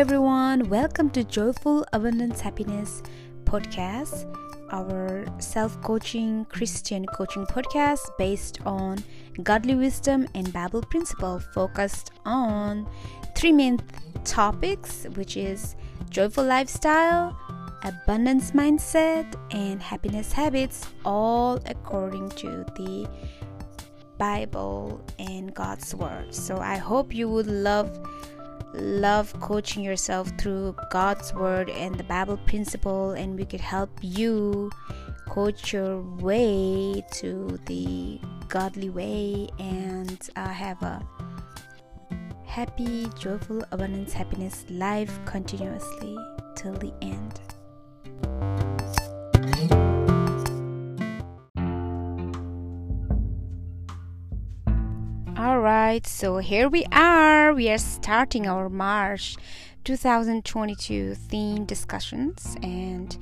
everyone. Welcome to Joyful Abundance Happiness podcast, our self coaching Christian coaching podcast based on godly wisdom and Bible principle, focused on three main topics, which is joyful lifestyle, abundance mindset, and happiness habits, all according to the Bible and God's Word. So I hope you would love love coaching yourself through God's word and the Bible principle, and we could help you coach your way to the godly way and uh, have a happy, joyful, abundance, happiness life continuously till the end. Right, so here we are. We are starting our March 2022 theme discussions, and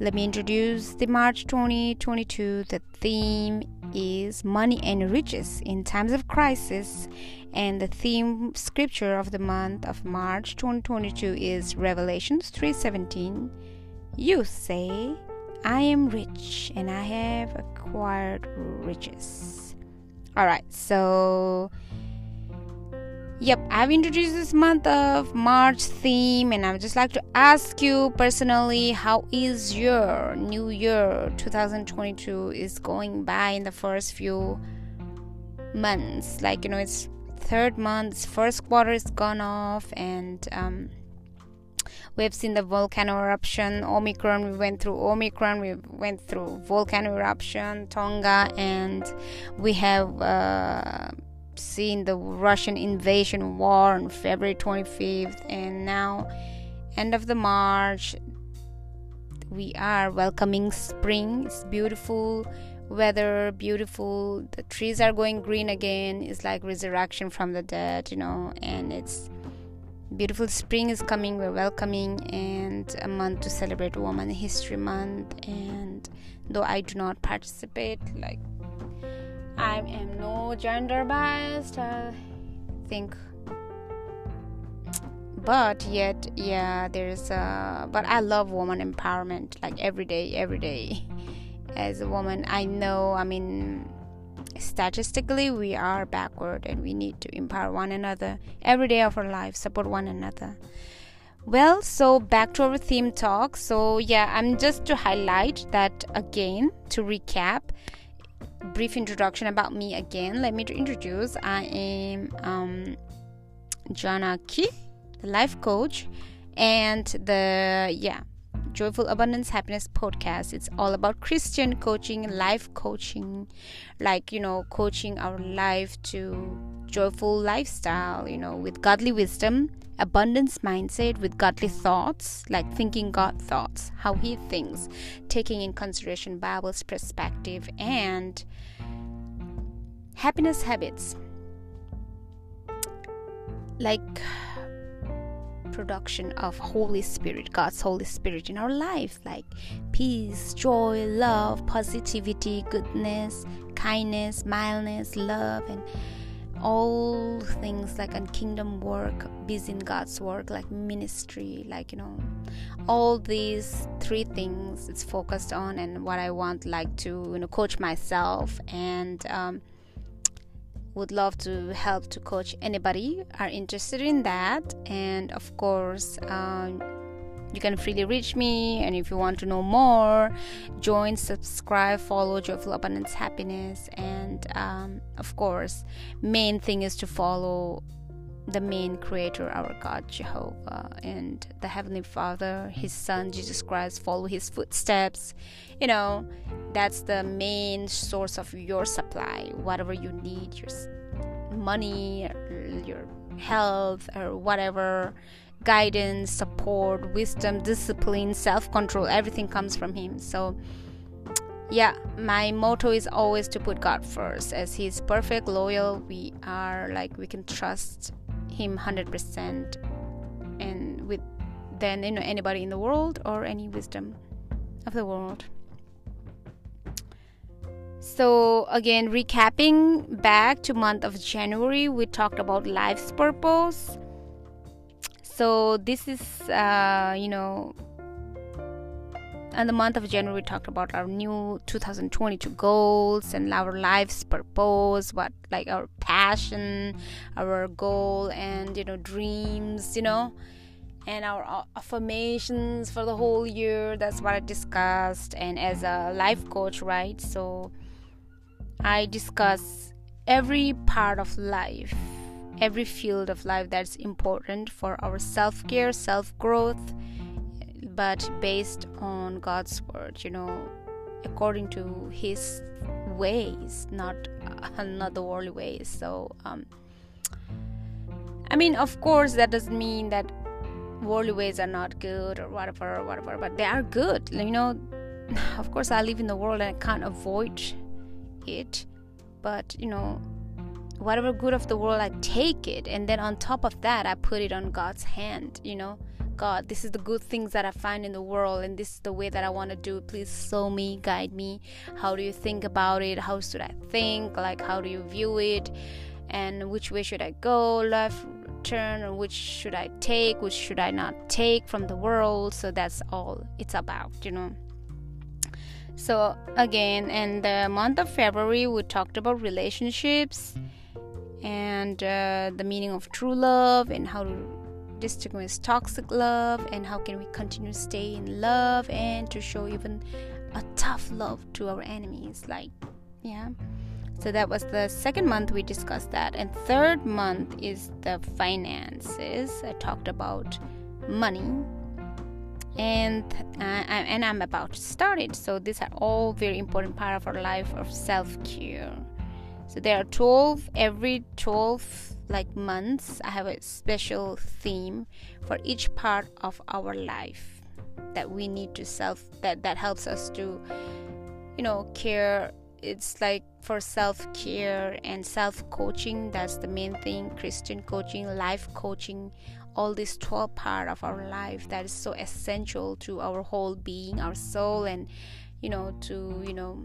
let me introduce the March 2022. The theme is money and riches in times of crisis, and the theme scripture of the month of March 2022 is Revelations 3:17. You say, I am rich and I have acquired riches. All right, so yep, I've introduced this month of March theme, and I would just like to ask you personally, how is your new year 2022 is going by in the first few months? Like you know, it's third month, first quarter is gone off, and um, we've seen the volcano eruption omicron we went through omicron we went through volcano eruption tonga and we have uh, seen the russian invasion war on february 25th and now end of the march we are welcoming spring. It's beautiful weather beautiful the trees are going green again. It's like resurrection from the dead you know and it's beautiful spring is coming we're welcoming and a month to celebrate woman history month. And though i do not participate like i am no gender biased i think. But yet yeah there's a but i love woman empowerment like every day every day. As a woman i know i mean statistically we are backward and we need to empower one another. Every day of our life support one another. Well so back to our theme talk. So yeah i'm just to highlight that again to recap brief introduction about me again. Let me introduce. I am um jana ki the life coach and the yeah Joyful Abundance Happiness podcast. It's all about Christian coaching, life coaching, like, you know, coaching our life to joyful lifestyle, you know, with godly wisdom, abundance mindset, with godly thoughts, like thinking God thoughts, how He thinks, taking in consideration Bible's perspective, and happiness habits. Like, production of Holy Spirit, God's Holy Spirit in our life, like peace, joy, love, positivity, goodness, kindness, mildness, love, and all things like on kingdom work, busy in God's work, like ministry, like you know, all these three things it's focused on, and what I want, like to you know, coach myself and um, would love to help to coach anybody are interested in that. And of course um, you can freely reach me. And if you want to know more join subscribe follow joyful abundance happiness. And um, of course main thing is to follow the main creator our god jehovah and the heavenly father his son jesus christ follow his footsteps. You know that's the main source of your supply whatever you need your money your health or whatever guidance support wisdom discipline self-control everything comes from him. So yeah my motto is always to put god first. As he's perfect loyal we are like we can trust him 100% and with then you know anybody in the world or any wisdom of the world. So again recapping back to month of january we talked about life's purpose. So this is uh, you know in the month of January, we talked about our new 2022 goals and our life's purpose, what like our passion, our goal, and you know, dreams, you know, and our affirmations for the whole year. That's what I discussed. And as a life coach, right? So I discuss every part of life, every field of life that's important for our self care, self growth but based on God's word, you know, according to His ways, not uh, not the worldly ways. So, um, I mean, of course, that doesn't mean that worldly ways are not good or whatever, or whatever, but they are good. You know, of course, I live in the world and I can't avoid it, but you know, whatever good of the world, I take it, and then on top of that, I put it on God's hand. You know God, this is the good things that I find in the world, and this is the way that I want to do it. Please show me, guide me. How do you think about it? How should I think? Like, how do you view it? And which way should I go? Left turn, or which should I take? Which should I not take from the world? So that's all it's about, you know. So, again, in the month of February, we talked about relationships and uh, the meaning of true love and how to distinguish toxic love and how can we continue to stay in love and to show even a tough love to our enemies like yeah. So that was the second month we discussed that. And third month is the finances. I talked about money. And uh, and i'm about to start it. So these are all very important part of our life of self-care. So there are 12 every 12 like months i have a special theme for each part of our life that we need to self that that helps us to you know care. It's like for self care and self coaching that's the main thing christian coaching life coaching all this 12 part of our life that is so essential to our whole being our soul and you know to you know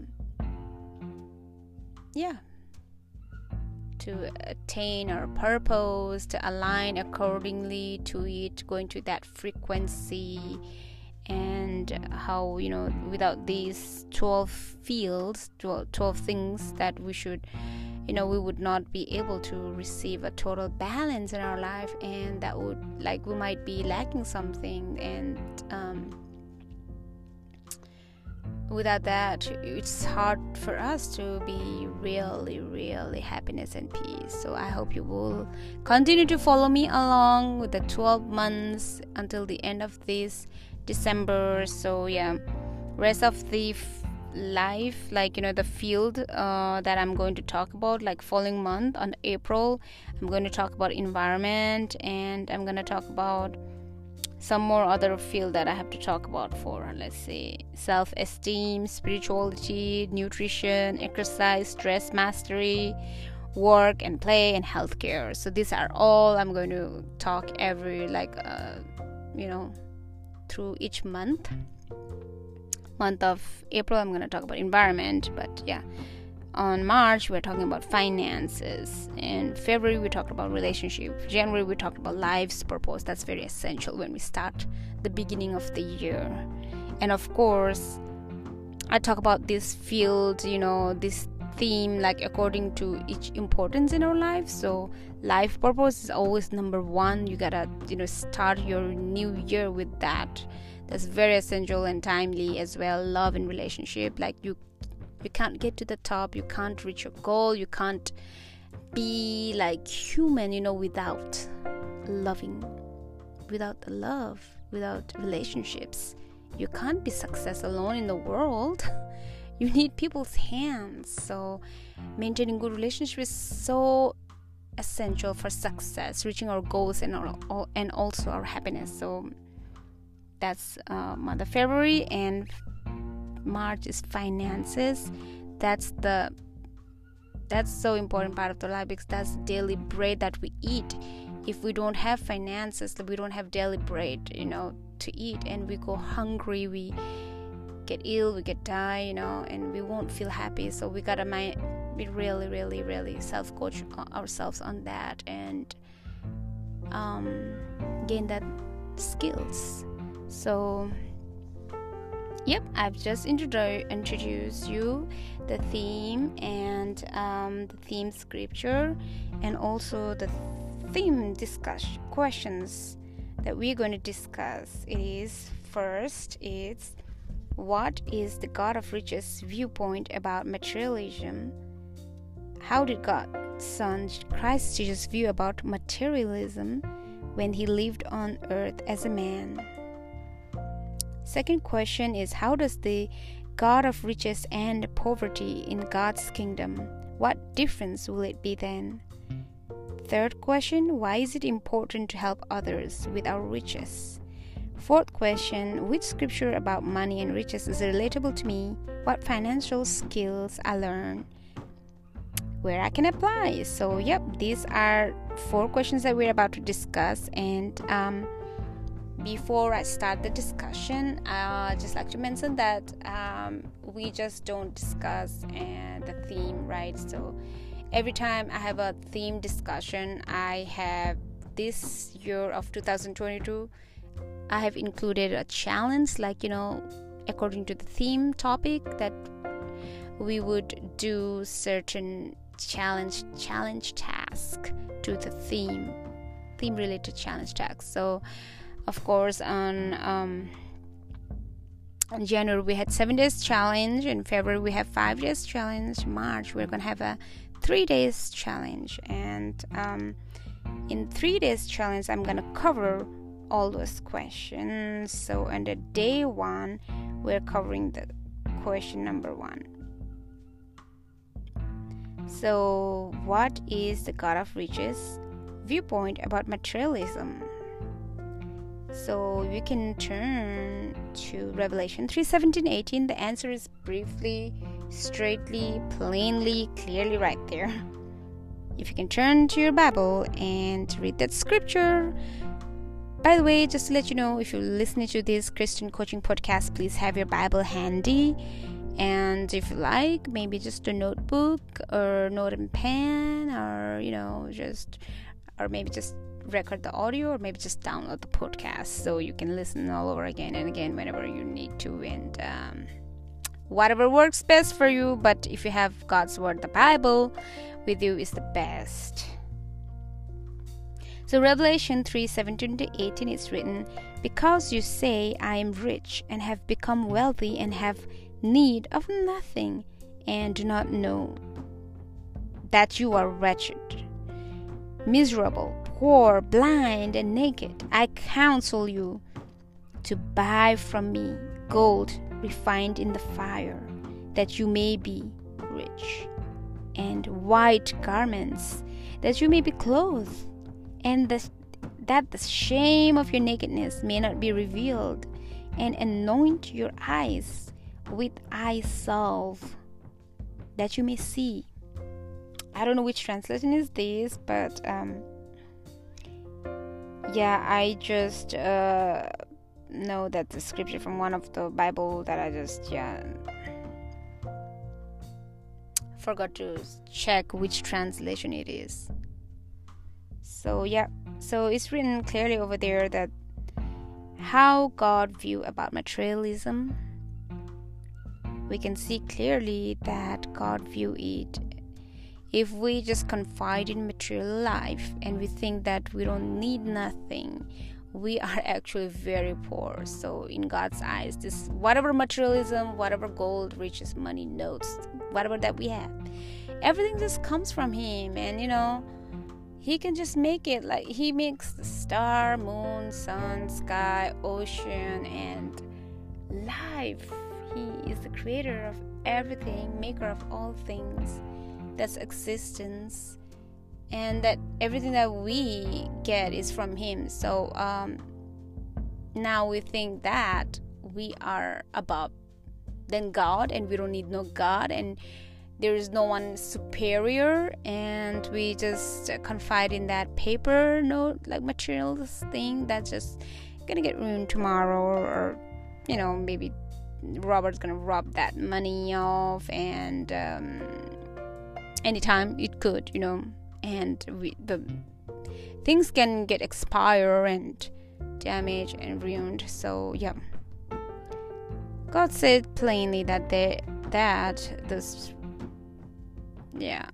yeah to attain our purpose, to align accordingly to it, going to that frequency, and how, you know, without these 12 fields, 12, 12 things that we should, you know, we would not be able to receive a total balance in our life, and that would, like, we might be lacking something, and, um, without that it's hard for us to be really really happiness and peace. So i hope you will continue to follow me along with the 12 months until the end of this december. So yeah rest of the f- life like you know the field uh, that i'm going to talk about like following month on april i'm going to talk about environment and i'm going to talk about some more other field that I have to talk about for let's say self-esteem, spirituality, nutrition, exercise, stress mastery, work and play and healthcare. So these are all I'm going to talk every like uh, you know through each month. Month of April I'm going to talk about environment, but yeah on March, we're talking about finances. In February, we talked about relationship. January, we talked about life's purpose. That's very essential when we start the beginning of the year. And of course, I talk about this field, you know, this theme, like according to each importance in our life. So, life purpose is always number one. You gotta, you know, start your new year with that. That's very essential and timely as well. Love and relationship, like you you can't get to the top. You can't reach your goal. You can't be like human you know without loving without the love without relationships. You can't be success alone in the world. You need people's hands. So maintaining good relationships is so essential for success reaching our goals and our, and also our happiness. So that's uh, month of february and March is finances. That's the that's so important part of the life because that's daily bread that we eat. If we don't have finances, that we don't have daily bread, you know, to eat, and we go hungry, we get ill, we get die, you know, and we won't feel happy. So we gotta be really, really, really self coach ourselves on that and um, gain that skills so yep i've just introdu- introduced you the theme and um, the theme scripture and also the theme discussion questions that we're going to discuss is first it's what is the god of riches viewpoint about materialism? How did god's son christ jesus view about materialism when he lived on earth as a man second question is how does the god of riches and poverty in god's kingdom what difference will it be then Third question Why is it important to help others with our riches? Fourth question Which scripture about money and riches is relatable to me? What financial skills I learn? Where I can apply. So, yep, these are four questions that we're about to discuss. And um, before I start the discussion, I just like to mention that um, we just don't discuss uh, the theme, right? So, every time I have a theme discussion, I have this year of 2022, I have included a challenge, like you know, according to the theme topic, that we would do certain challenge challenge task to the theme theme related challenge task so of course on um January we had seven days challenge. In February we have five days challenge. March we're gonna have a three days challenge. And um, in three days challenge i'm gonna cover all those questions. So under day one we're covering the question number one. So what is the god of riches viewpoint about materialism so you can turn to revelation 3 17 18 the answer is briefly straightly, plainly, clearly right there. If you can turn to your Bible and read that scripture. By the way, just to let you know, if you're listening to this Christian coaching podcast, please have your Bible handy. And if you like, maybe just a notebook or note and pen, or you know, just or maybe just record the audio, or maybe just download the podcast so you can listen all over again and again whenever you need to. And um, whatever works best for you but if you have god's word the bible with you is the best so revelation 3 17 to 18 is written because you say i am rich and have become wealthy and have need of nothing and do not know that you are wretched miserable poor blind and naked i counsel you to buy from me gold refined in the fire, that you may be rich, and white garments, that you may be clothed, and the, that the shame of your nakedness may not be revealed, and anoint your eyes with eye salve, that you may see. I don't know which translation is this, but um, yeah, I just uh, know that the scripture from one of the Bible that I just yeah forgot to check which translation it is. So yeah, so it's written clearly over there that how God view about materialism. We can see clearly that God view it if we just confide in material life and we think that we don't need nothing we are actually very poor. So in god's eyes this whatever materialism whatever gold riches money notes whatever that we have everything just comes from him. And you know he can just make it. Like he makes the star moon sun sky ocean and life. He is the creator of everything maker of all things that's existence and that everything that we get is from him. So um, now we think that we are above than god and we don't need no god and there is no one superior and we just confide in that paper note like materials thing that's just gonna get ruined tomorrow or you know maybe robert's gonna rob that money off and um, anytime it could you know and we, the things can get expire and damaged and ruined. So yeah. God said plainly that they that this yeah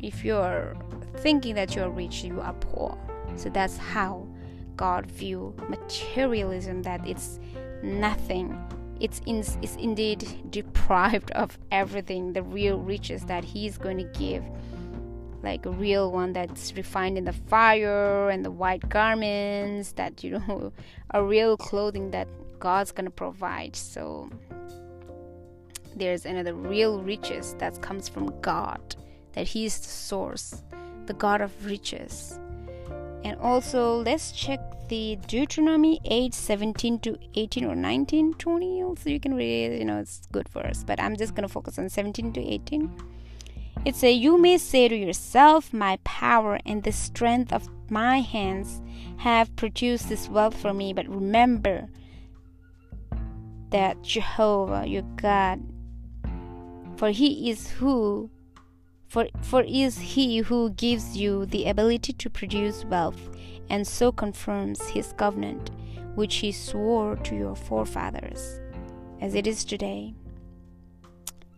if you're thinking that you're rich you are poor. So that's how god view materialism that it's nothing it's, in, indeed deprived of everything the real riches that he's going to give. Like a real one that's refined in the fire and the white garments that you know a real clothing that god's going to provide. So there's another real riches that comes from god that he is the source the god of riches and also let's check the Deuteronomy 8 17 to 18 or 19 20 so you can read you know it's good for us but I'm just gonna focus on 17 to 18 it says you may say to yourself my power and the strength of my hands have produced this wealth for me but remember that Jehovah your God for he is who for, for is he who gives you the ability to produce wealth and so confirms his covenant, which he swore to your forefathers, as it is today.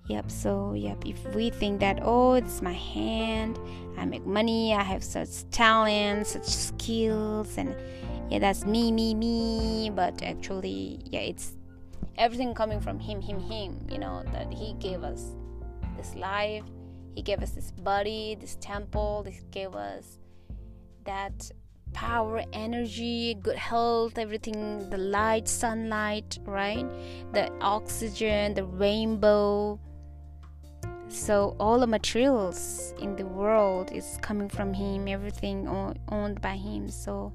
Yep, so yep, if we think that, oh, it's my hand, I make money, I have such talent, such skills, and yeah, that's me, me, me, but actually, yeah, it's everything coming from him, him, him, you know, that he gave us this life he gave us this body, this temple. He gave us that power, energy, good health, everything the light, sunlight, right? The oxygen, the rainbow. So, all the materials in the world is coming from Him, everything owned by Him. So,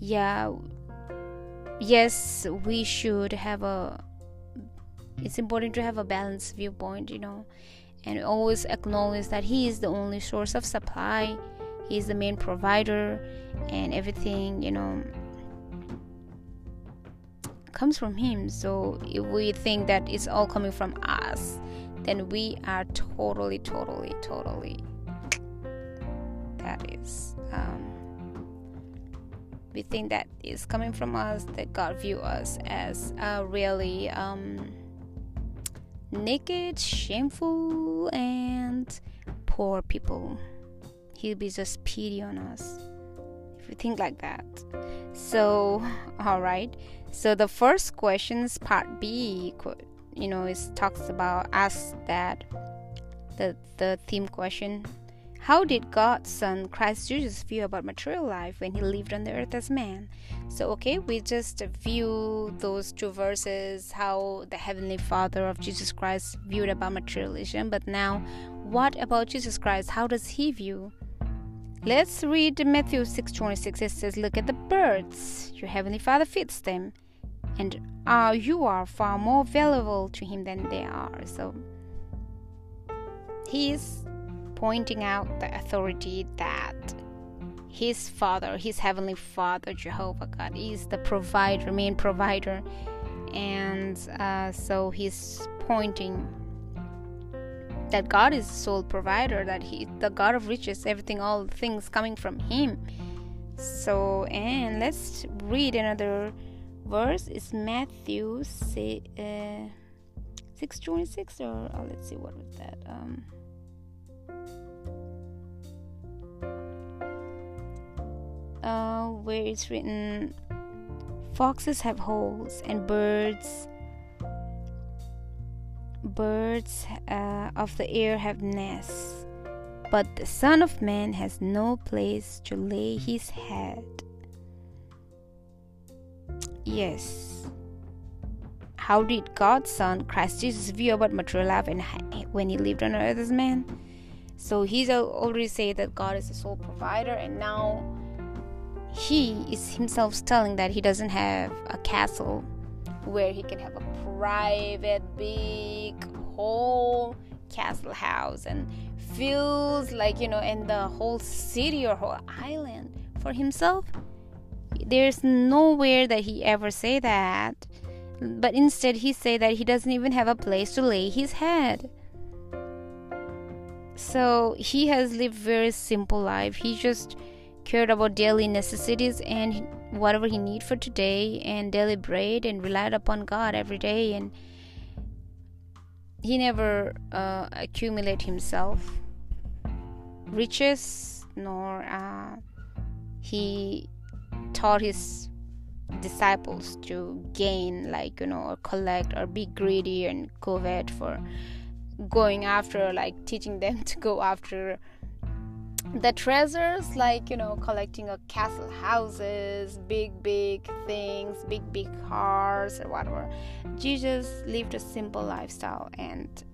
yeah, yes, we should have a it's important to have a balanced viewpoint, you know and always acknowledge that He is the only source of supply, He is the main provider, and everything, you know, comes from Him. So if we think that it's all coming from us, then we are totally, totally, totally. That is. Um, we think that is coming from us that god view us as really um, naked, shameful, and poor people. He'll be just pity on us if you think like that. So, all right. So the first questions, part B, you know, it talks about us that the the theme question how did God's Son, Christ Jesus, feel about material life when he lived on the earth as man? So, okay, we just view those two verses, how the Heavenly Father of Jesus Christ viewed about materialism. But now, what about Jesus Christ? How does he view? Let's read Matthew 6:26. It says, "Look at the birds. Your heavenly Father feeds them, and uh, you are far more valuable to Him than they are." So, He is pointing out the authority that his father, his heavenly father, Jehovah God, is the provider, main provider, and uh, so he's pointing that God is the sole provider, that He, the God of riches, everything, all things coming from Him. So, and let's read another verse. It's Matthew uh, six twenty six, or oh, let's see what was that. Um, uh, where it's written foxes have holes and birds birds uh, of the air have nests. But the son of man has no place to lay his head. Yes. How did god's son christ jesus view about material life and when he lived on earth as man? So he's already said that god is the sole provider and now he is himself telling that he doesn't have a castle where he can have a private big whole castle house and feels like you know in the whole city or whole island for himself. There's nowhere that he ever say that but instead he say that he doesn't even have a place to lay his head. So he has lived very simple life. He just cared about daily necessities and whatever he need for today and daily bread and relied upon God every day and he never uh, accumulate himself riches nor uh, he taught his disciples to gain like you know or collect or be greedy and covet for going after like teaching them to go after the treasures like you know collecting a castle houses big big things big big cars or whatever. Jesus lived a simple lifestyle and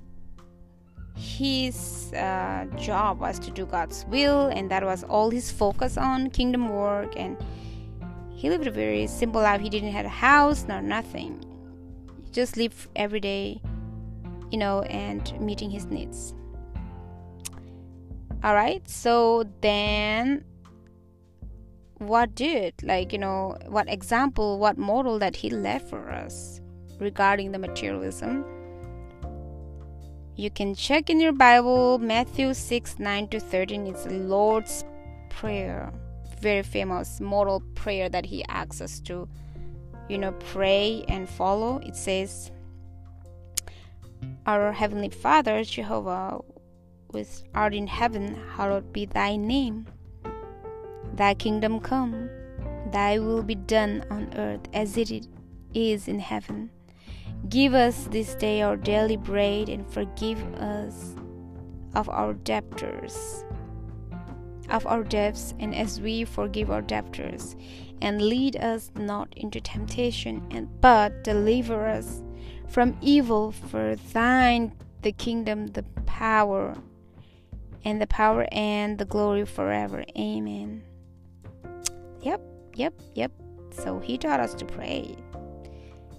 his uh, job was to do god's will and that was all his focus on kingdom work and he lived a very simple life. He didn't have a house nor nothing. He just lived every day you know and meeting his needs all right so then what did like you know what example what model that he left for us regarding the materialism? You can check in your bible matthew 6 9 to 13 it's the lord's prayer very famous model prayer that he asks us to you know pray and follow. It says our heavenly father jehovah which art in heaven, hallowed be thy name. Thy kingdom come, thy will be done on earth as it is in heaven. Give us this day our daily bread and forgive us of our debtors of our debts and as we forgive our debtors and lead us not into temptation and but deliver us from evil for thine the kingdom the power and the power and the glory forever. Amen. Yep, yep, yep. So he taught us to pray,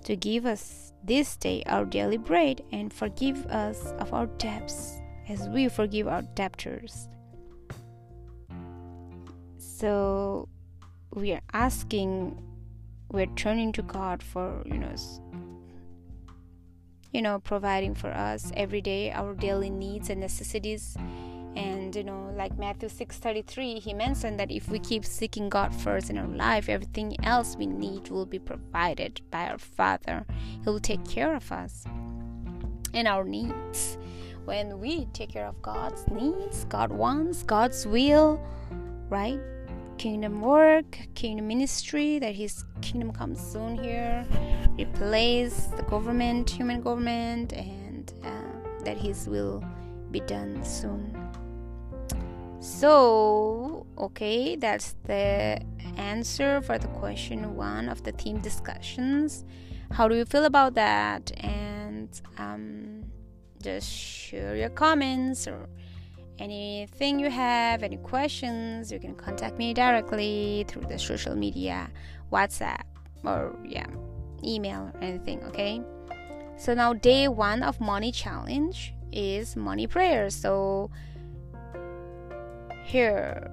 to give us this day our daily bread and forgive us of our debts as we forgive our debtors. So we are asking, we're turning to God for, you know, you know, providing for us every day our daily needs and necessities and you know like matthew 6.33 he mentioned that if we keep seeking god first in our life everything else we need will be provided by our father. He will take care of us and our needs. When we take care of god's needs god wants god's will right? Kingdom work kingdom ministry that his kingdom comes soon here replace the government human government and uh, that his will be done soon so, okay, that's the answer for the question one of the team discussions. How do you feel about that? And um, just share your comments or anything you have, any questions, you can contact me directly through the social media, WhatsApp, or yeah, email or anything, okay? So now day one of money challenge is money prayer. So here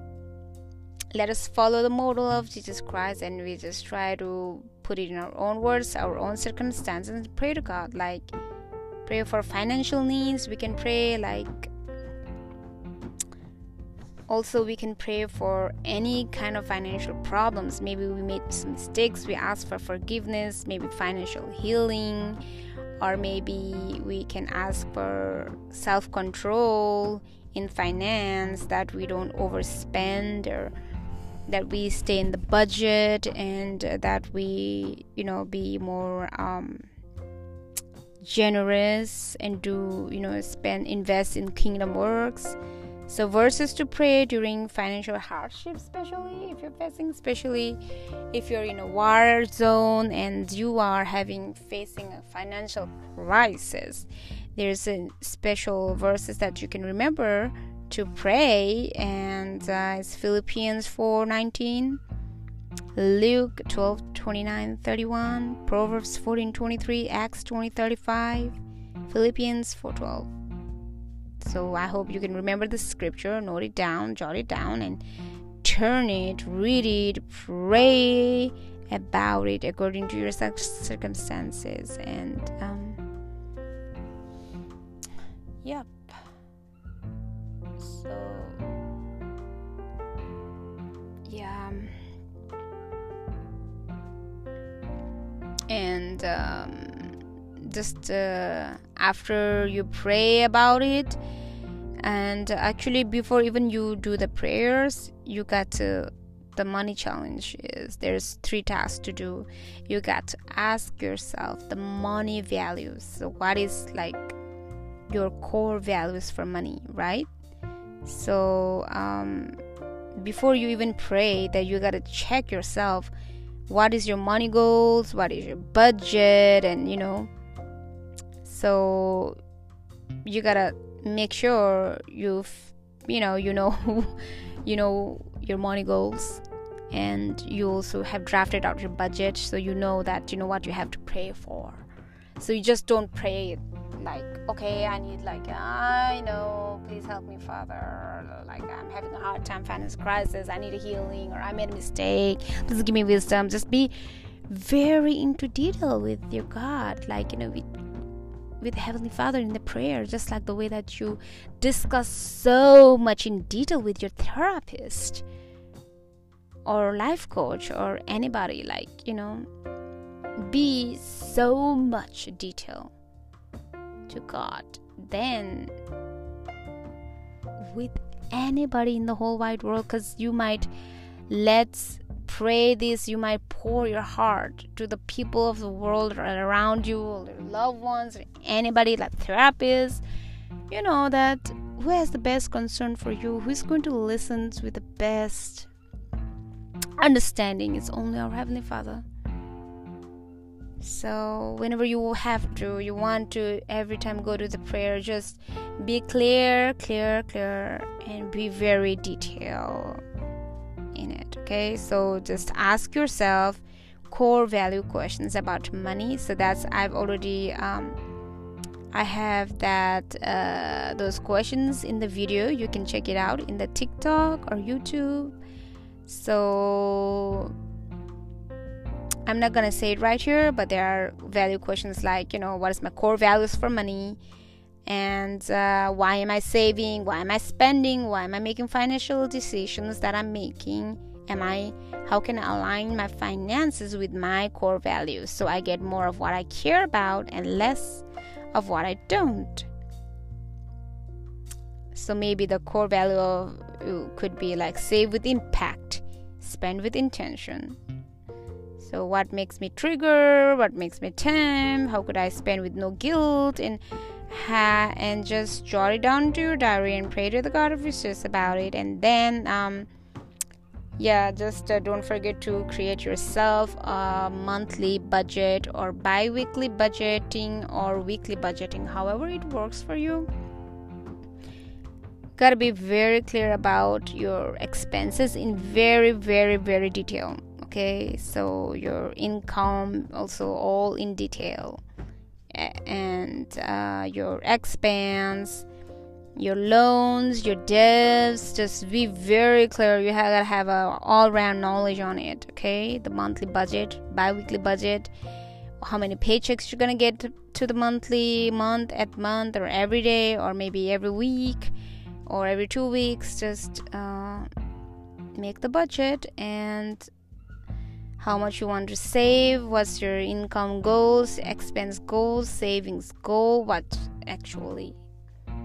let us follow the model of jesus christ and we just try to put it in our own words our own circumstances and pray to god. Like pray for financial needs we can pray like also we can pray for any kind of financial problems. Maybe we made some mistakes we ask for forgiveness maybe financial healing or maybe we can ask for self control in finance that we don't overspend or that we stay in the budget and that we you know be more um, generous and do you know spend invest in kingdom works. So verses to pray during financial hardship especially if you're facing especially if you're in a war zone and you are having facing a financial crisis there's a special verses that you can remember to pray and uh, it's philippians 4 19 luke 12 29 31 proverbs 14 23 acts 20 35 philippians 4 12 so i hope you can remember the scripture note it down jot it down and turn it read it pray about it according to your circumstances and um, and um, just uh, after you pray about it and actually before even you do the prayers you got to the money challenge is there's three tasks to do. You got to ask yourself the money values. So what is like your core values for money right? So um, before you even pray that you got to check yourself what is your money goals? What is your budget? And you know so you gotta make sure you've you know you know you know your money goals. And you also have drafted out your budget so you know that you know what you have to pray for. So you just don't pray like okay i need like i know please help me father. Like i'm having a hard time financial crisis. I need a healing or i made a mistake. Please give me wisdom. Just be very into detail with your god. Like you know with with heavenly father in the prayer just like the way that you discuss so much in detail with your therapist or life coach or anybody. Like you know be so much detail to God than with anybody in the whole wide world because you might let's pray this you might pour your heart to the people of the world around you your loved ones anybody like therapists you know that who has the best concern for you who's going to listen with the best understanding. It's only our heavenly father so whenever you have to you want to every time go to the prayer just be clear clear clear and be very detailed in it okay? So just ask yourself core value questions about money. So that's i've already um, i have that uh, those questions in the video. You can check it out in the tiktok or youtube. So I'm not gonna say it right here, but there are value questions like, you know, what is my core values for money? And uh, why am I saving? Why am I spending? Why am I making financial decisions that I'm making? Am I, how can I align my finances with my core values so I get more of what I care about and less of what I don't? So maybe the core value of, uh, could be like save with impact, spend with intention so what makes me trigger what makes me tempt how could i spend with no guilt and ha- and just jot it down to your diary and pray to the god of wishes about it. And then um yeah just uh, don't forget to create yourself a monthly budget or bi-weekly budgeting or weekly budgeting however it works for you. Gotta be very clear about your expenses in very very very detail okay so your income also all in detail. And uh, your expense your loans your debts just be very clear. You have to have a all-round knowledge on it okay? The monthly budget bi-weekly budget how many paychecks you're gonna get to the monthly month at month or every day or maybe every week or every two weeks. Just uh, make the budget and how much you want to save, what's your income goals, expense goals, savings goal, what actually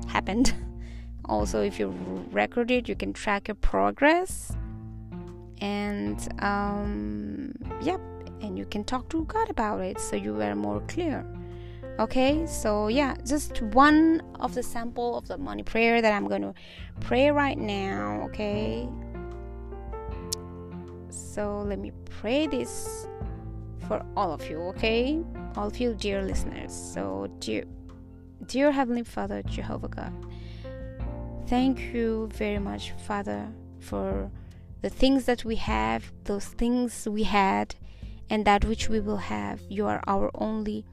happened. also, if you record it, you can track your progress. And um, yep, and you can talk to God about it so you are more clear. Okay, so yeah, just one of the sample of the money prayer that I'm going to pray right now. Okay, so let me pray this for all of you, okay? All of you, dear listeners. So, dear, dear Heavenly Father, Jehovah God, thank you very much, Father, for the things that we have, those things we had, and that which we will have. You are our only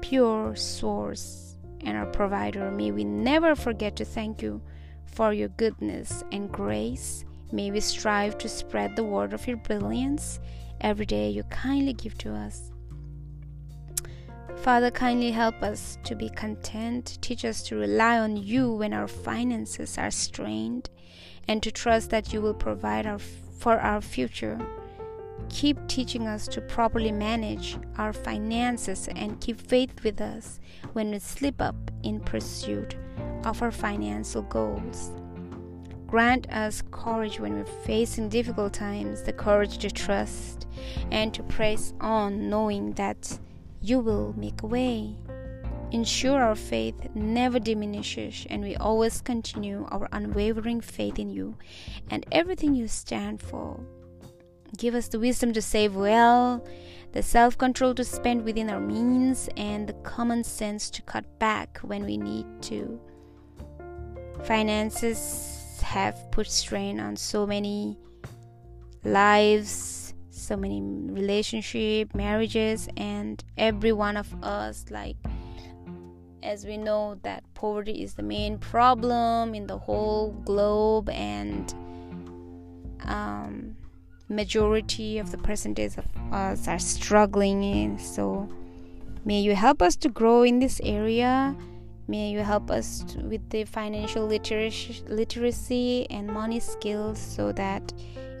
pure source and our provider. May we never forget to thank you for your goodness and grace May we strive to spread the word of your brilliance every day you kindly give to us. Father, kindly help us to be content. Teach us to rely on you when our finances are strained and to trust that you will provide our for our future. Keep teaching us to properly manage our finances and keep faith with us when we slip up in pursuit of our financial goals. Grant us courage when we're facing difficult times, the courage to trust and to press on, knowing that you will make a way. Ensure our faith never diminishes and we always continue our unwavering faith in you and everything you stand for. Give us the wisdom to save well, the self control to spend within our means, and the common sense to cut back when we need to. Finances have put strain on so many lives, so many relationship, marriages, and every one of us like as we know that poverty is the main problem in the whole globe and um, majority of the percentage of us are struggling in. So may you help us to grow in this area may you help us with the financial literacy, literacy and money skills so that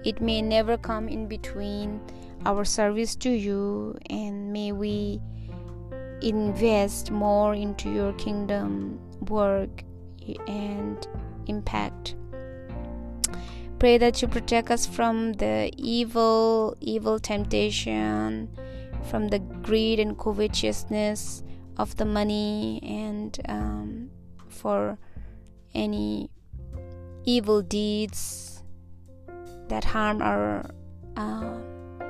it may never come in between our service to you and may we invest more into your kingdom work and impact. Pray that you protect us from the evil evil temptation from the greed and covetousness of the money and um, for any evil deeds that harm our uh,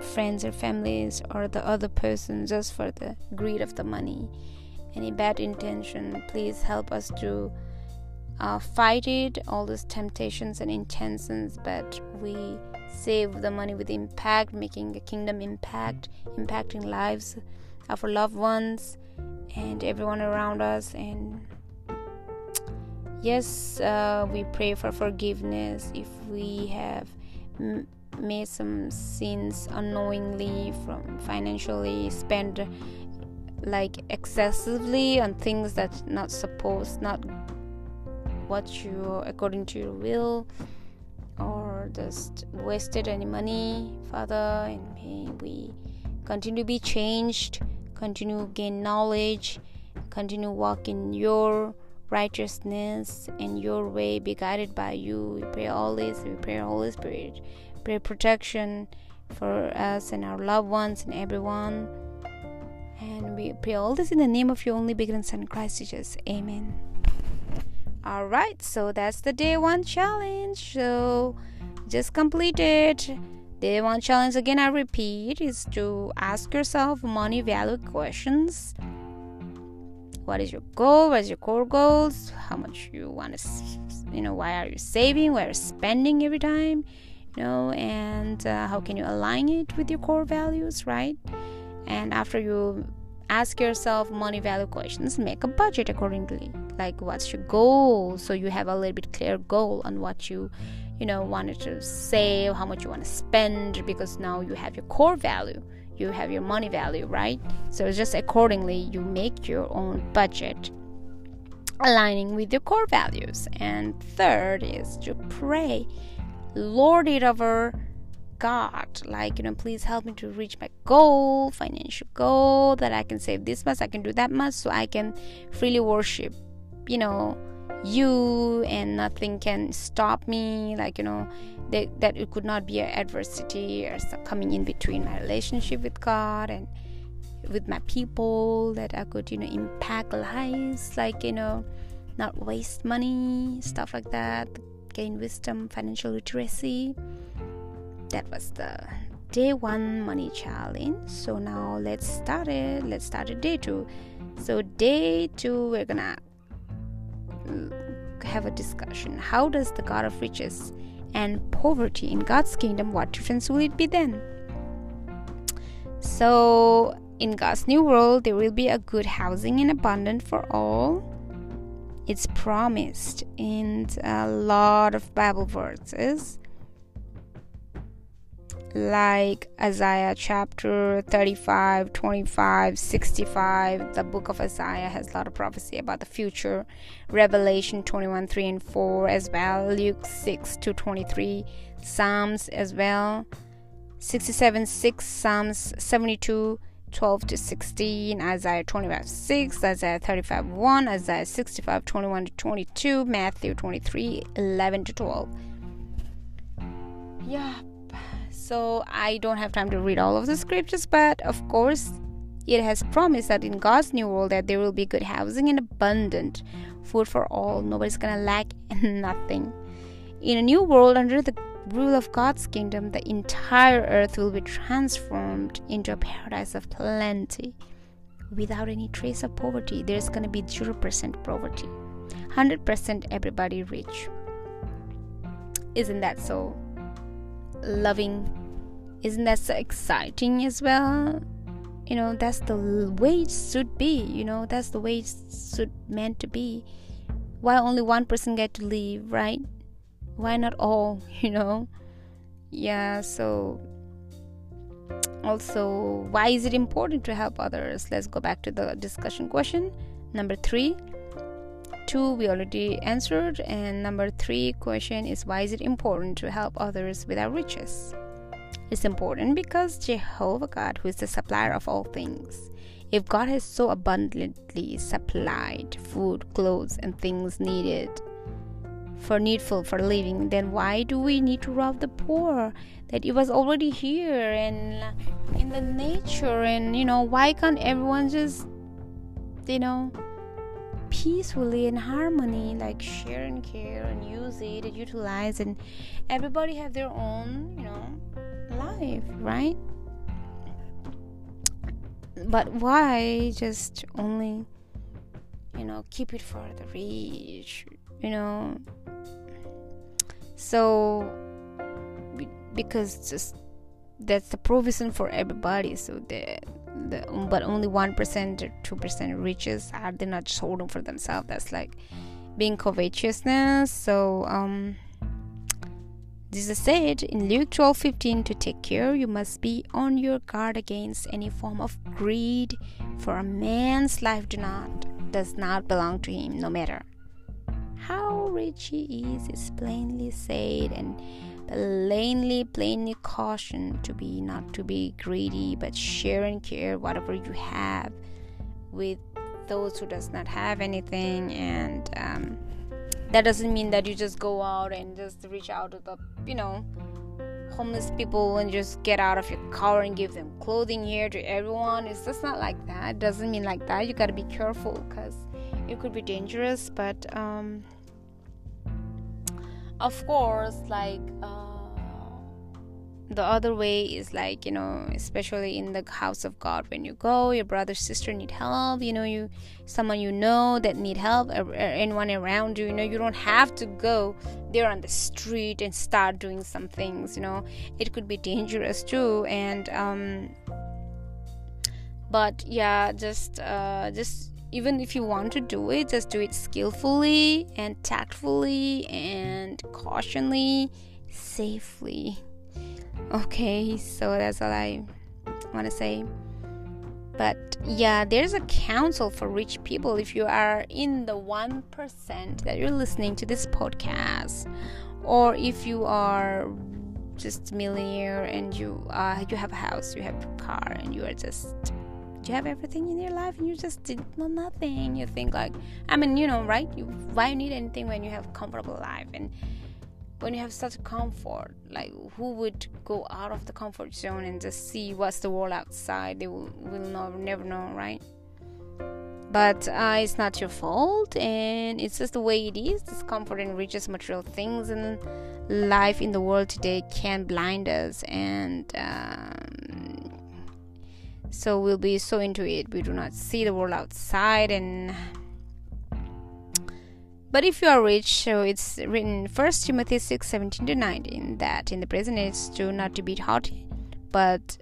friends or families or the other person just for the greed of the money. Any bad intention please help us to uh, fight it. All those temptations and intentions but we save the money with impact making a kingdom impact impacting lives of our loved ones and everyone around us and yes uh, we pray for forgiveness if we have m- made some sins unknowingly from financially spend like excessively on things that not supposed not what you according to your will or just wasted any money father and may we continue to be changed continue gain knowledge continue walk in your righteousness and your way be guided by you we pray all this we pray holy spirit Pray protection for us and our loved ones and everyone. And we pray all this in the name of your only begotten Son, Christ Jesus. Amen. All right, so that's the day one challenge. So just complete it. Day one challenge again, I repeat, is to ask yourself money value questions. What is your goal? What is your core goals? How much you want to, you know, why are you saving? Why are you spending every time? you know and uh, how can you align it with your core values right and after you ask yourself money value questions make a budget accordingly like what's your goal so you have a little bit clear goal on what you you know wanted to save how much you want to spend because now you have your core value you have your money value right so just accordingly you make your own budget aligning with your core values and third is to pray lord it over God. Like, you know, please help me to reach my goal, financial goal, that I can save this much, I can do that much, so I can freely worship, you know, you and nothing can stop me. Like, you know, that, that it could not be an adversity or coming in between my relationship with God and with my people, that I could, you know, impact lives, like, you know, not waste money, stuff like that gain wisdom, financial literacy. That was the day one money challenge. So now let's start it. Let's start it day two. So day two, we're gonna Uh, have a discussion. How does the God of riches and poverty in God's kingdom? What difference will it be then? So in God's new world, there will be a good housing in abundance for all it's promised in a lot of Bible verses. Like Isaiah chapter 35, 25, 65. The book of Isaiah has a lot of prophecy about the future. Revelation 21, 3 and 4 as well. Luke 6 to 23. Psalms as well. 67, 6. Psalms 72, 12 to 16. Isaiah 25, 6. Isaiah 35, 1. Isaiah 65, 21 to 22. Matthew 23, 11 to 12. Yeah so I don't have time to read all of the scriptures, but of course, it has promised that in God's new world that there will be good housing and abundant food for all. Nobody's gonna lack nothing. In a new world under the rule of God's kingdom, the entire earth will be transformed into a paradise of plenty without any trace of poverty. There's gonna be 0% poverty, 100% everybody rich. Isn't that so loving. Isn't that so exciting as well? You know that's the way it should be you know that's the way it should meant to be. Why only one person get to leave, right? Why not all you know? Yeah so also why is it important to help others? Let's go back to the discussion question. Number three two we already answered and number three question is why is it important to help others with our riches it's important because Jehovah God, who is the supplier of all things, if God has so abundantly supplied food, clothes, and things needed for needful for living, then why do we need to rob the poor? That it was already here and in the nature, and you know, why can't everyone just, you know, peacefully in harmony, like share and care and use it and utilize, and everybody have their own, you know, life, right? But why just only, you know, keep it for the rich, you know? So, because just that's the provision for everybody, so the the but only one percent or two percent riches are they not holding for themselves? That's like being covetousness. So, um Jesus said in Luke 12:15 to take care you must be on your guard against any form of greed for a man's life do not does not belong to him no matter how rich he is is plainly said and plainly plainly cautioned to be not to be greedy but share and care whatever you have with those who does not have anything. And um, that doesn't mean that you just go out and just reach out to the you know homeless people and just get out of your car and give them clothing here to everyone. It's just not like that. It doesn't mean like that. You got to be careful because it could be dangerous. But um of course like uh, the other way is like you know especially in the house of god when you go your brother sister need help you know you someone you know that need help or, anyone around you you know you don't have to go there on the street and start doing some things you know. It could be dangerous too and um but yeah just uh just even if you want to do it just do it skillfully and tactfully and cautionly safely okay so that's all i want to say. But yeah there's a council for rich people if you are in the 1% that you're listening to this podcast. Or if you are just millionaire and you uh, you have a house you have a car and you are just you have everything in your life and you just did nothing. You think like i mean you know right? You why you need anything when you have comfortable life? And when you have such comfort like who would go out of the comfort zone and just see what's the world outside? They will, will know, never know right? But uh, it's not your fault and it's just the way it is. This comfort and riches material things and life in the world today can blind us and um, so we'll be so into it. We do not see the world outside and but if you are rich, so it's written First Timothy 6 17 to 19 that in the present age do not to be haughty, but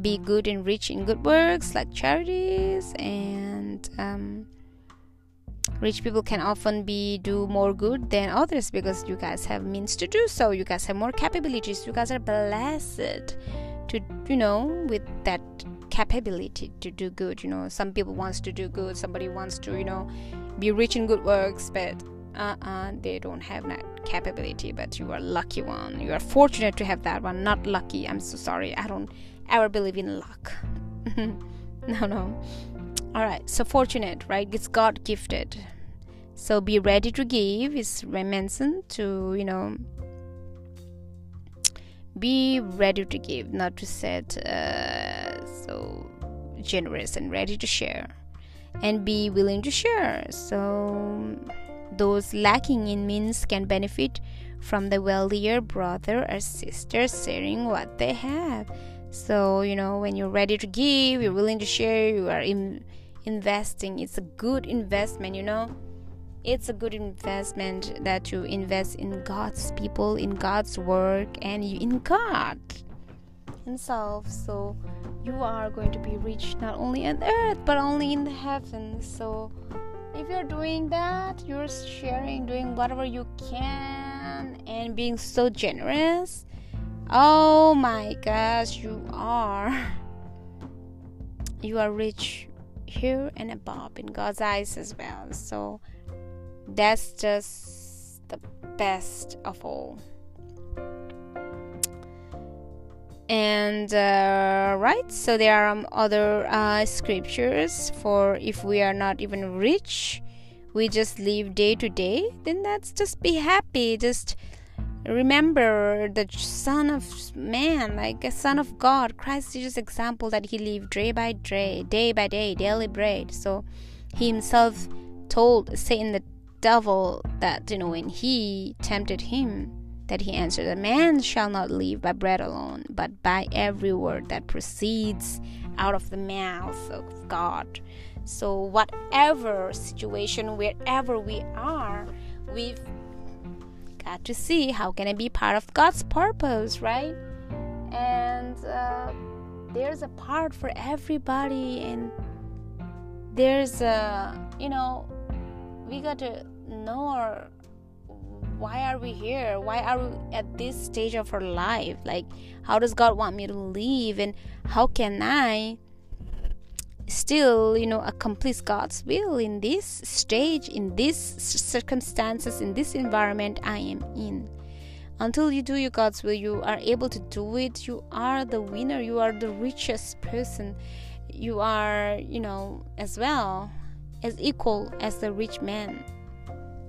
be good and rich in good works like charities and um, rich people can often be do more good than others because you guys have means to do so. You guys have more capabilities. You guys are blessed to you know with that capability to do good. You know some people wants to do good. Somebody wants to you know be rich in good works but uh-uh they don't have that capability but you are lucky one. You are fortunate to have that one not lucky. I'm so sorry. I don't ever believe in luck. No no. All right so fortunate right? It's god gifted. So be ready to give. Is mentioned to you know be ready to give not to set uh, so generous and ready to share and be willing to share. So those lacking in means can benefit from the wealthier brother or sister sharing what they have. So you know when you're ready to give you're willing to share you are in investing it's a good investment you know. It's a good investment that you invest in god's people in god's work and in god himself so you are going to be rich not only on earth but only in the heavens so if you're doing that you're sharing doing whatever you can and being so generous oh my gosh you are you are rich here and above in God's eyes as well. So that's just the best of all. And uh, right, so there are um, other uh, scriptures for if we are not even rich, we just live day to day, then that's just be happy. Just remember the son of man like a son of god christ jesus example that he lived day by day day by day daily bread so he himself told satan the devil that you know when he tempted him that he answered a man shall not live by bread alone but by every word that proceeds out of the mouth of god so whatever situation wherever we are we've got to see how can I be part of God's purpose, right? And uh, there's a part for everybody, and there's a you know we got to know our why are we here? Why are we at this stage of our life? Like how does god want me to live? And how can i still you know accomplish god's will in this stage in these circumstances in this environment i am in? Until you do your god's will you are able to do it. You are the winner. You are the richest person. You are you know as well as equal as the rich man.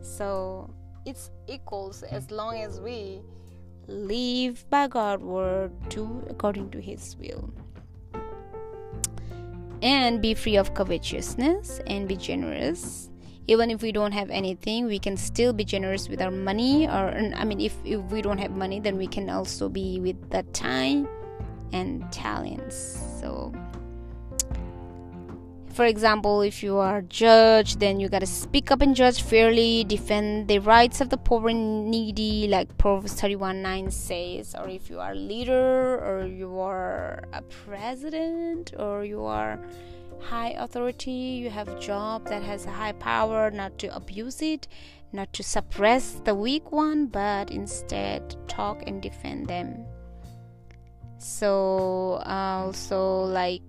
So it's equals as long as we live by god's word do according to his will. And be free of covetousness and be generous. Even if we don't have anything we can still be generous with our money or i mean if, if we don't have money then we can also be with the time and talents. So for example if you are a judge then you gotta speak up and judge fairly defend the rights of the poor and needy like proverbs 31 9 says or if you are a leader or you are a president or you are high authority you have a job that has a high power not to abuse it not to suppress the weak one but instead talk and defend them. So also like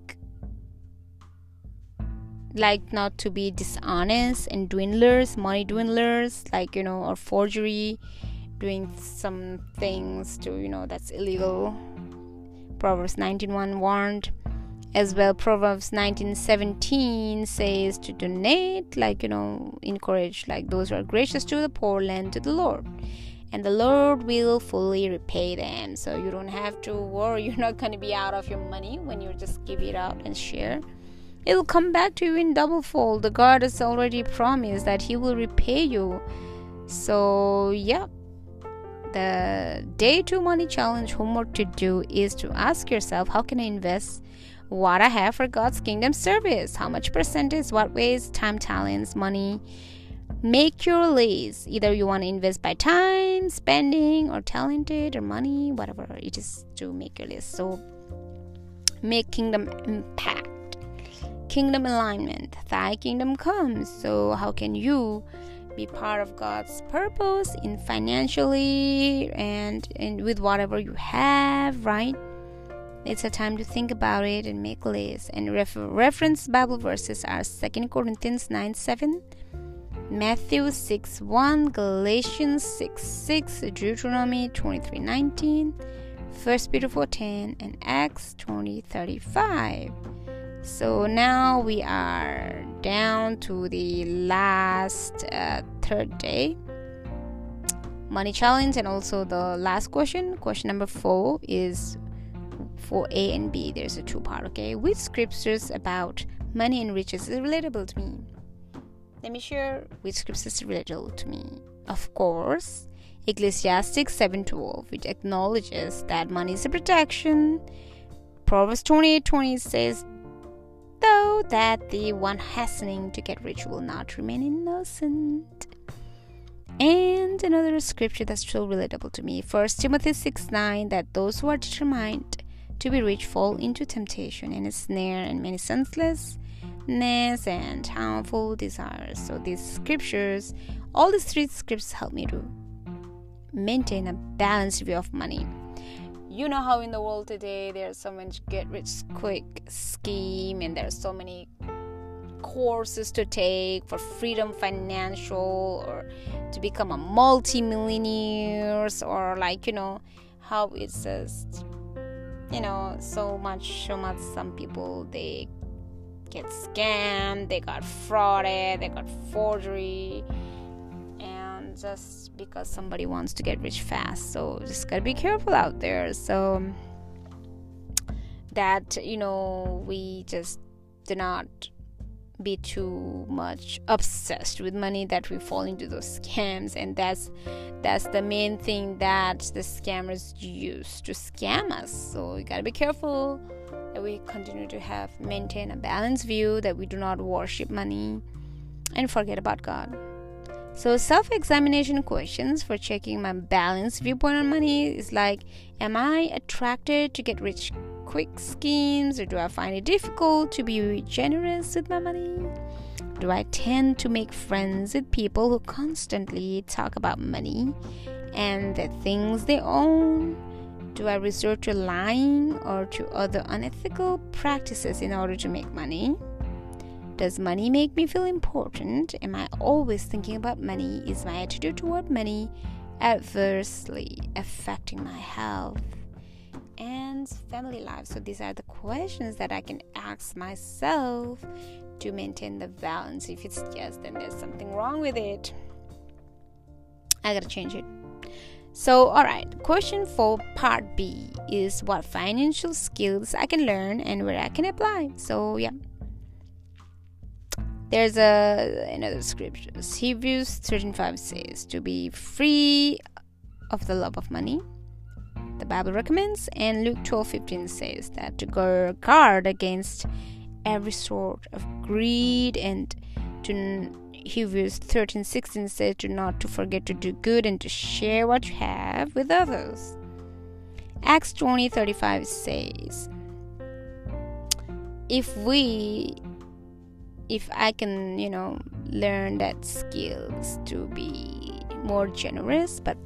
like not to be dishonest and dwindlers money dwindlers like you know or forgery doing some things to you know that's illegal. Proverbs 19.1 warned as well proverbs 19.17 says to donate like you know encourage like those who are gracious to the poor lend to the lord and the lord will fully repay them. So you don't have to worry you're not going to be out of your money when you just give it out and share it will come back to you in double fold. The God has already promised that He will repay you. So, yeah. The day two money challenge homework to do is to ask yourself how can I invest what I have for God's kingdom service? How much percentage, what ways, time, talents, money? Make your list. Either you want to invest by time, spending, or talented, or money, whatever it is to make your list. So, make kingdom impact kingdom alignment. Thy kingdom comes. So, how can you be part of God's purpose in financially and, and with whatever you have, right? It's a time to think about it and make lists. And refer- reference Bible verses are 2 Corinthians 9 7, Matthew 6 1, Galatians 6 6, Deuteronomy 23 19, 1 Peter 4 10, and Acts 20 35. So now we are down to the last uh, third day money challenge and also the last question question number four is for A and B, there's a two part, okay? Which scriptures about money and riches is relatable to me? Let me share which scriptures is relatable to me. Of course, Ecclesiastes 7:12, which acknowledges that money is a protection. Proverbs 28:20 says, though that the one hastening to get rich will not remain innocent. And another scripture that's so relatable to me, 1 Timothy 6 9, that those who are determined to be rich fall into temptation and a snare and many senselessness and harmful desires. So these scriptures, all these three scriptures help me to maintain a balanced view of money. You know how in the world today there's so much get rich quick scheme and there's so many courses to take for freedom financial or to become a multi-millionaires or like you know how it's just you know so much so much. Some people they get scammed they got frauded they got forgery just because somebody wants to get rich fast. So just gotta be careful out there. So that you know we just do not be too much obsessed with money that we fall into those scams. And that's that's the main thing that the scammers use to scam us. So we gotta be careful that we continue to have maintain a balanced view that we do not worship money and forget about god so self-examination questions for checking my balanced viewpoint on money is like am i attracted to get rich quick schemes or do I find it difficult to be generous with my money? Do I tend to make friends with people who constantly talk about money and the things they own? Do I resort to lying or to other unethical practices in order to make money? Does money make me feel important? Am I always thinking about money? Is my attitude toward money adversely affecting my health? and family life. So, these are the questions that I can ask myself to maintain the balance. If it's yes, then there's something wrong with it. I gotta change it. So, all right, question for part B is what financial skills I can learn and where I can apply. So, yeah. There's a another scripture. Hebrews 13:5 says to be free of the love of money the Bible recommends, and Luke 12:15 says that to guard against every sort of greed and to Hebrews 13:16 says to not to forget to do good and to share what you have with others. Acts 20:35 says if we if I can, you know, learn that skills to be more generous but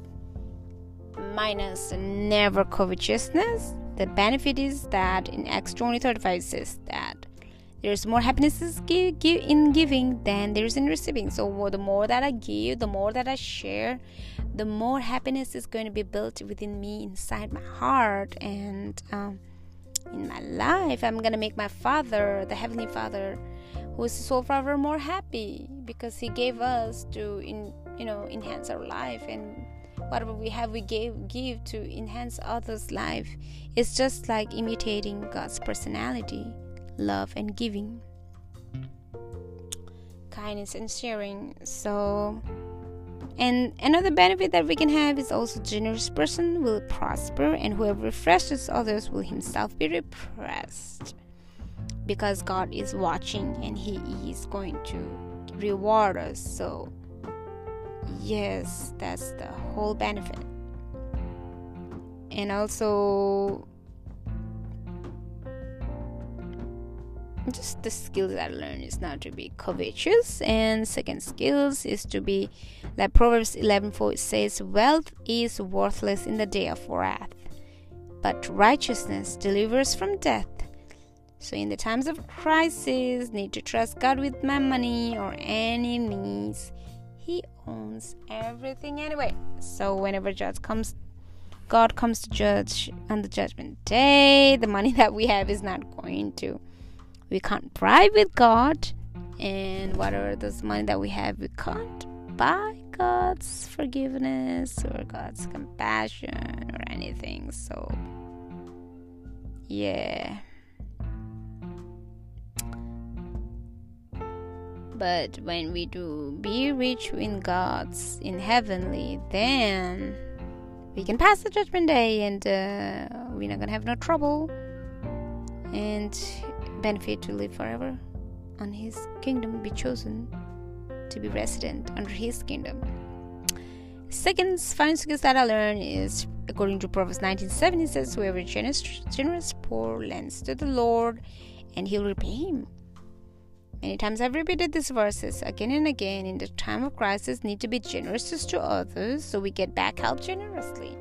minus never covetousness. The benefit is that in Acts 20 35 says that there's more happiness in giving than there is in receiving. So the more that I give, the more that I share, the more happiness is going to be built within me, inside my heart, and um, in my life. I'm gonna make my Father, the Heavenly Father, who is so forever, more happy because He gave us to, in you know, enhance our life and whatever we have we give give to enhance others life. It's just like imitating god's personality love and giving. Kindness and sharing. So and another benefit that we can have is also generous person will prosper and whoever refreshes others will himself be repressed because god is watching and he is going to reward us. So yes that's the whole benefit. And also just the skills I learned is not to be covetous, and second skills is to be like Proverbs 11:4 says, "Wealth is worthless in the day of wrath, but righteousness delivers from death." So in the times of crisis, need to trust God with my money or any needs. He owns everything anyway. So whenever judge comes God comes to judge on the judgment day, the money that we have is not going to we can't bribe with God, and whatever this money that we have, we can't buy God's forgiveness or God's compassion or anything. So, yeah. But when we do be rich in God's in heavenly, then we can pass the judgment day and uh, we're not gonna have no trouble. And benefit to live forever on his kingdom, be chosen to be resident under his kingdom. Second financial skills that I learned is according to Proverbs 19:7 says, Whoever generous, generous poor lends to the Lord, and he'll repay him. Many times I've repeated these verses again and again in the time of crisis need to be generous to others so we get back help generously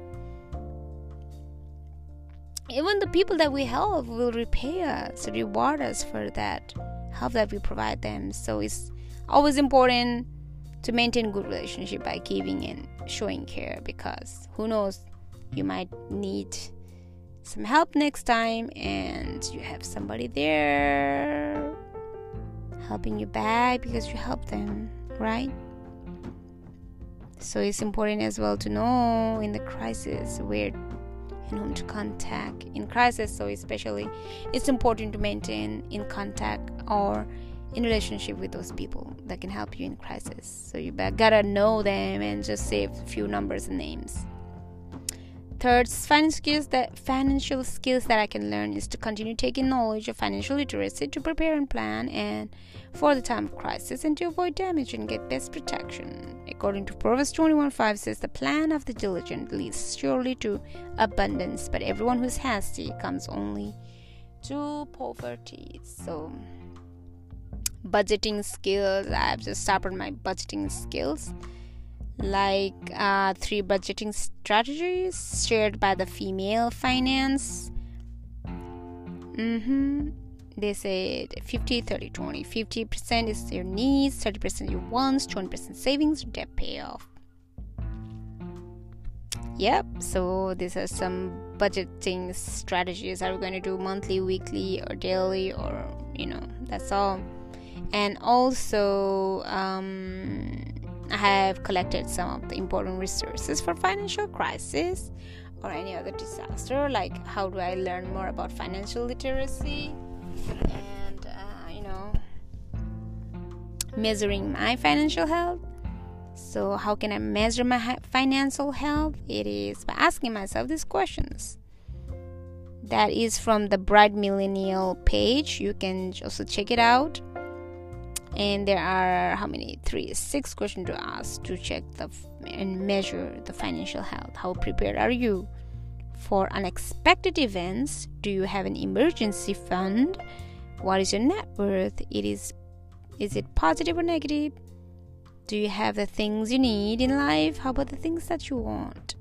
even the people that we help will repay us, reward us for that help that we provide them. So it's always important to maintain good relationship by giving and showing care because who knows you might need some help next time and you have somebody there helping you back because you helped them, right? So it's important as well to know in the crisis where and whom to contact in crisis. So especially it's important to maintain in contact or in relationship with those people that can help you in crisis. So you gotta know them and just save a few numbers and names Third, financial skills that financial skills that I can learn is to continue taking knowledge of financial literacy to prepare and plan and for the time of crisis and to avoid damage and get best protection. According to Proverbs 21:5 says the plan of the diligent leads surely to abundance, but everyone who is hasty comes only to poverty. So budgeting skills, I've just started my budgeting skills like uh, three budgeting strategies shared by the female finance. Mm-hmm. They said 50, 30, 20. 50% is your needs, 30% your wants, 20% savings, debt payoff. Yep, so these are some budgeting strategies. Are we going to do monthly, weekly, or daily, or you know, that's all. And also, um, I have collected some of the important resources for financial crisis or any other disaster, like how do I learn more about financial literacy and uh, you know measuring my financial health. So, how can I measure my financial health? It is by asking myself these questions. That is from the Bright Millennial page. You can also check it out and there are how many? Three six questions to ask to check the and measure the financial health. How prepared are you for unexpected events? Do you have an emergency fund? What is your net worth? It is is it positive or negative? Do you have the things you need in life? How about the things that you want?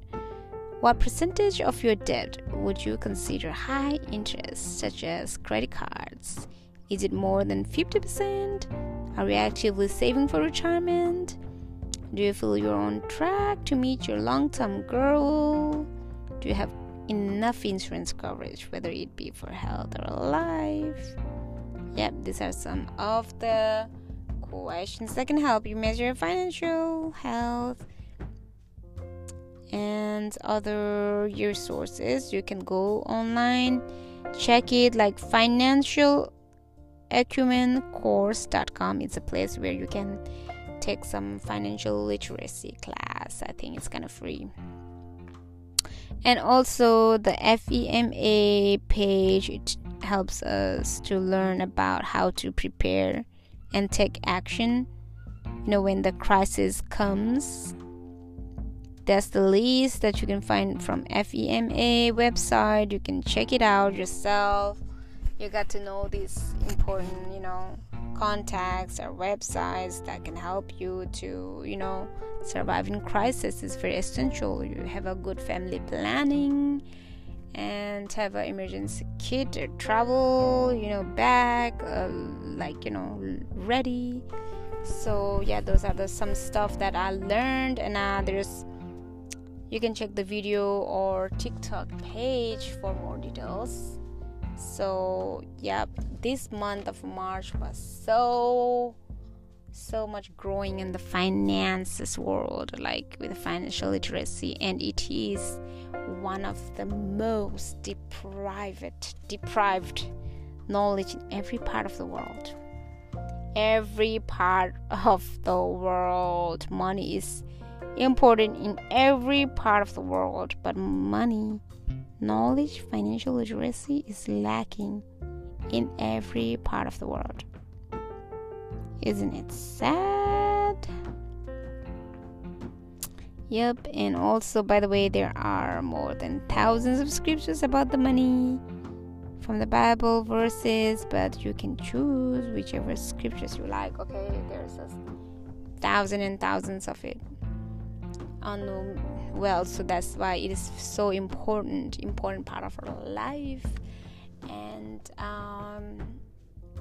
What percentage of your debt would you consider high interest such as credit cards is it more than 50% are you actively saving for retirement? Do you feel you're on track to meet your long term goal? Do you have enough insurance coverage, whether it be for health or life? Yep, these are some of the questions that can help you measure your financial health and other resources. You can go online, check it like financial acumencourse.com it's a place where you can take some financial literacy class. I think it's kind of free. And also the fema page it helps us to learn about how to prepare and take action. You know when the crisis comes that's the list that you can find from fema website. You can check it out yourself you got to know these important you know contacts or websites that can help you to you know survive in crisis is very essential. You have a good family planning and have an emergency kit or travel you know bag uh, like you know ready. So yeah those are the some stuff that i learned and uh, there's you can check the video or tiktok page for more details so yep this month of march was so so much growing in the finances world like with financial literacy and it is one of the most deprived deprived knowledge in every part of the world. Every part of the world. Money is important in every part of the world but money knowledge financial literacy is lacking in every part of the world isn't it sad? Yep, and also, by the way, there are more than thousands of scriptures about the money from the Bible verses, but you can choose whichever scriptures you like. Okay, there's a thousand and thousands of it. On well, so that's why it is so important, important part of our life, and um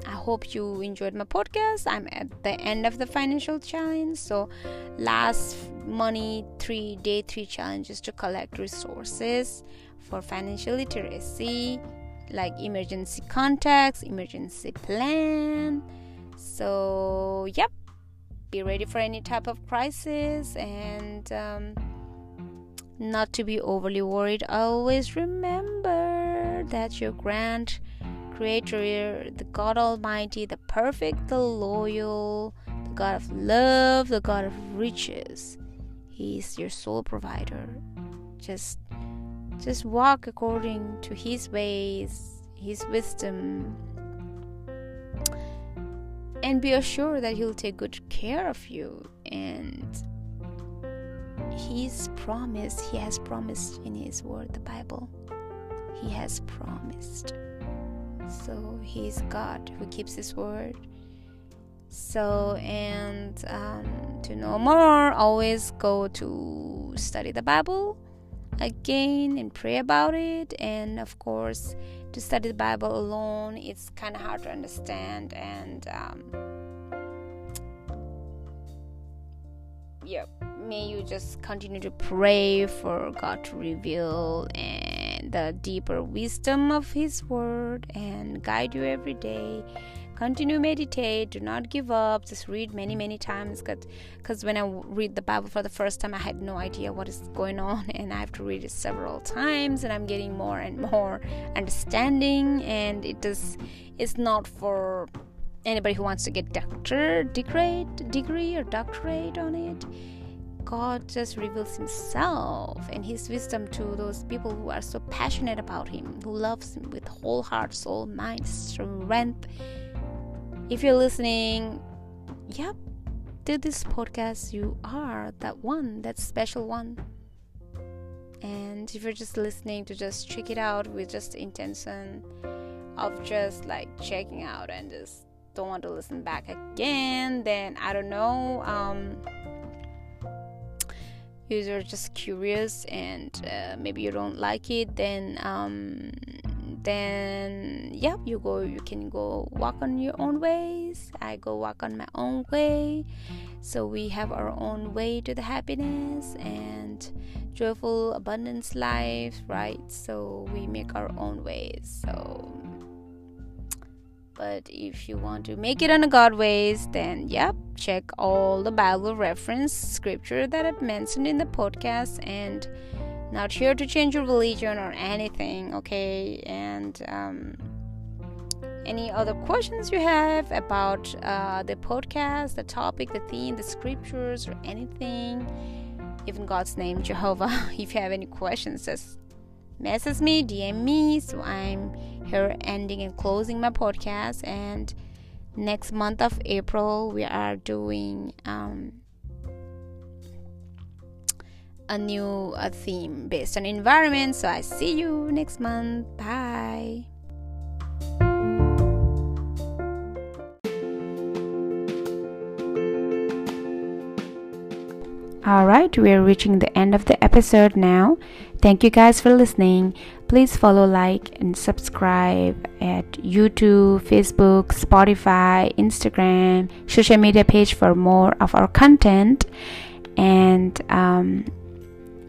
I hope you enjoyed my podcast. I'm at the end of the financial challenge. So, last money three day three challenges to collect resources for financial literacy, like emergency contacts, emergency plan. So, yep, be ready for any type of crisis and um, not to be overly worried. Always remember that your grand Creator, the God Almighty, the perfect, the loyal, the God of love, the God of riches. He is your sole provider. Just just walk according to his ways, his wisdom. And be assured that he'll take good care of you and he's promised, he has promised in his word, the Bible. He has promised. So he's God who keeps his word. So, and um, to know more, always go to study the Bible again and pray about it. And of course, to study the Bible alone, it's kind of hard to understand. And um, yeah, may you just continue to pray for God to reveal and the deeper wisdom of His Word and guide you every day. Continue meditate. Do not give up. Just read many, many times. Because when I read the Bible for the first time, I had no idea what is going on, and I have to read it several times, and I'm getting more and more understanding. And it is, it's not for anybody who wants to get doctor degree, degree or doctorate on it God just reveals Himself and His wisdom to those people who are so passionate about Him, who loves Him with whole heart, soul, mind, strength. If you're listening, yep, to this podcast, you are that one, that special one. And if you're just listening to just check it out with just the intention of just like checking out and just don't want to listen back again, then I don't know. Um, you're just curious and uh, maybe you don't like it then um, then yeah you go you can go walk on your own ways. I go walk on my own way. So we have our own way to the happiness and joyful abundance life right? So we make our own ways. So but if you want to make it on a God ways, then yep, check all the Bible reference scripture that I've mentioned in the podcast and not here to change your religion or anything, okay? And um, any other questions you have about uh, the podcast, the topic, the theme, the scriptures, or anything, even God's name, Jehovah, if you have any questions, just message me, DM me. So I'm here ending and closing my podcast. And next month of April, we are doing um, a new a theme based on environment. So I see you next month. Bye. All right, we're reaching the end of the episode now. Thank you guys for listening. Please follow, like, and subscribe at YouTube, Facebook, Spotify, Instagram, social media page for more of our content. And um,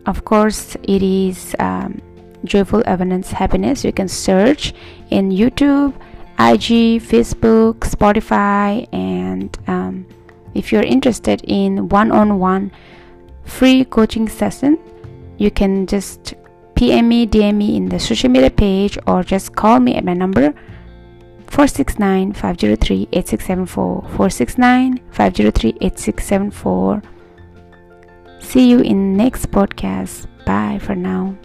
of course, it is um, Joyful Abundance Happiness. You can search in YouTube, IG, Facebook, Spotify, and um, if you're interested in one on one free coaching session, you can just PM me, DM me in the social media page, or just call me at my number 469 503 8674. 469 503 8674. See you in next podcast. Bye for now.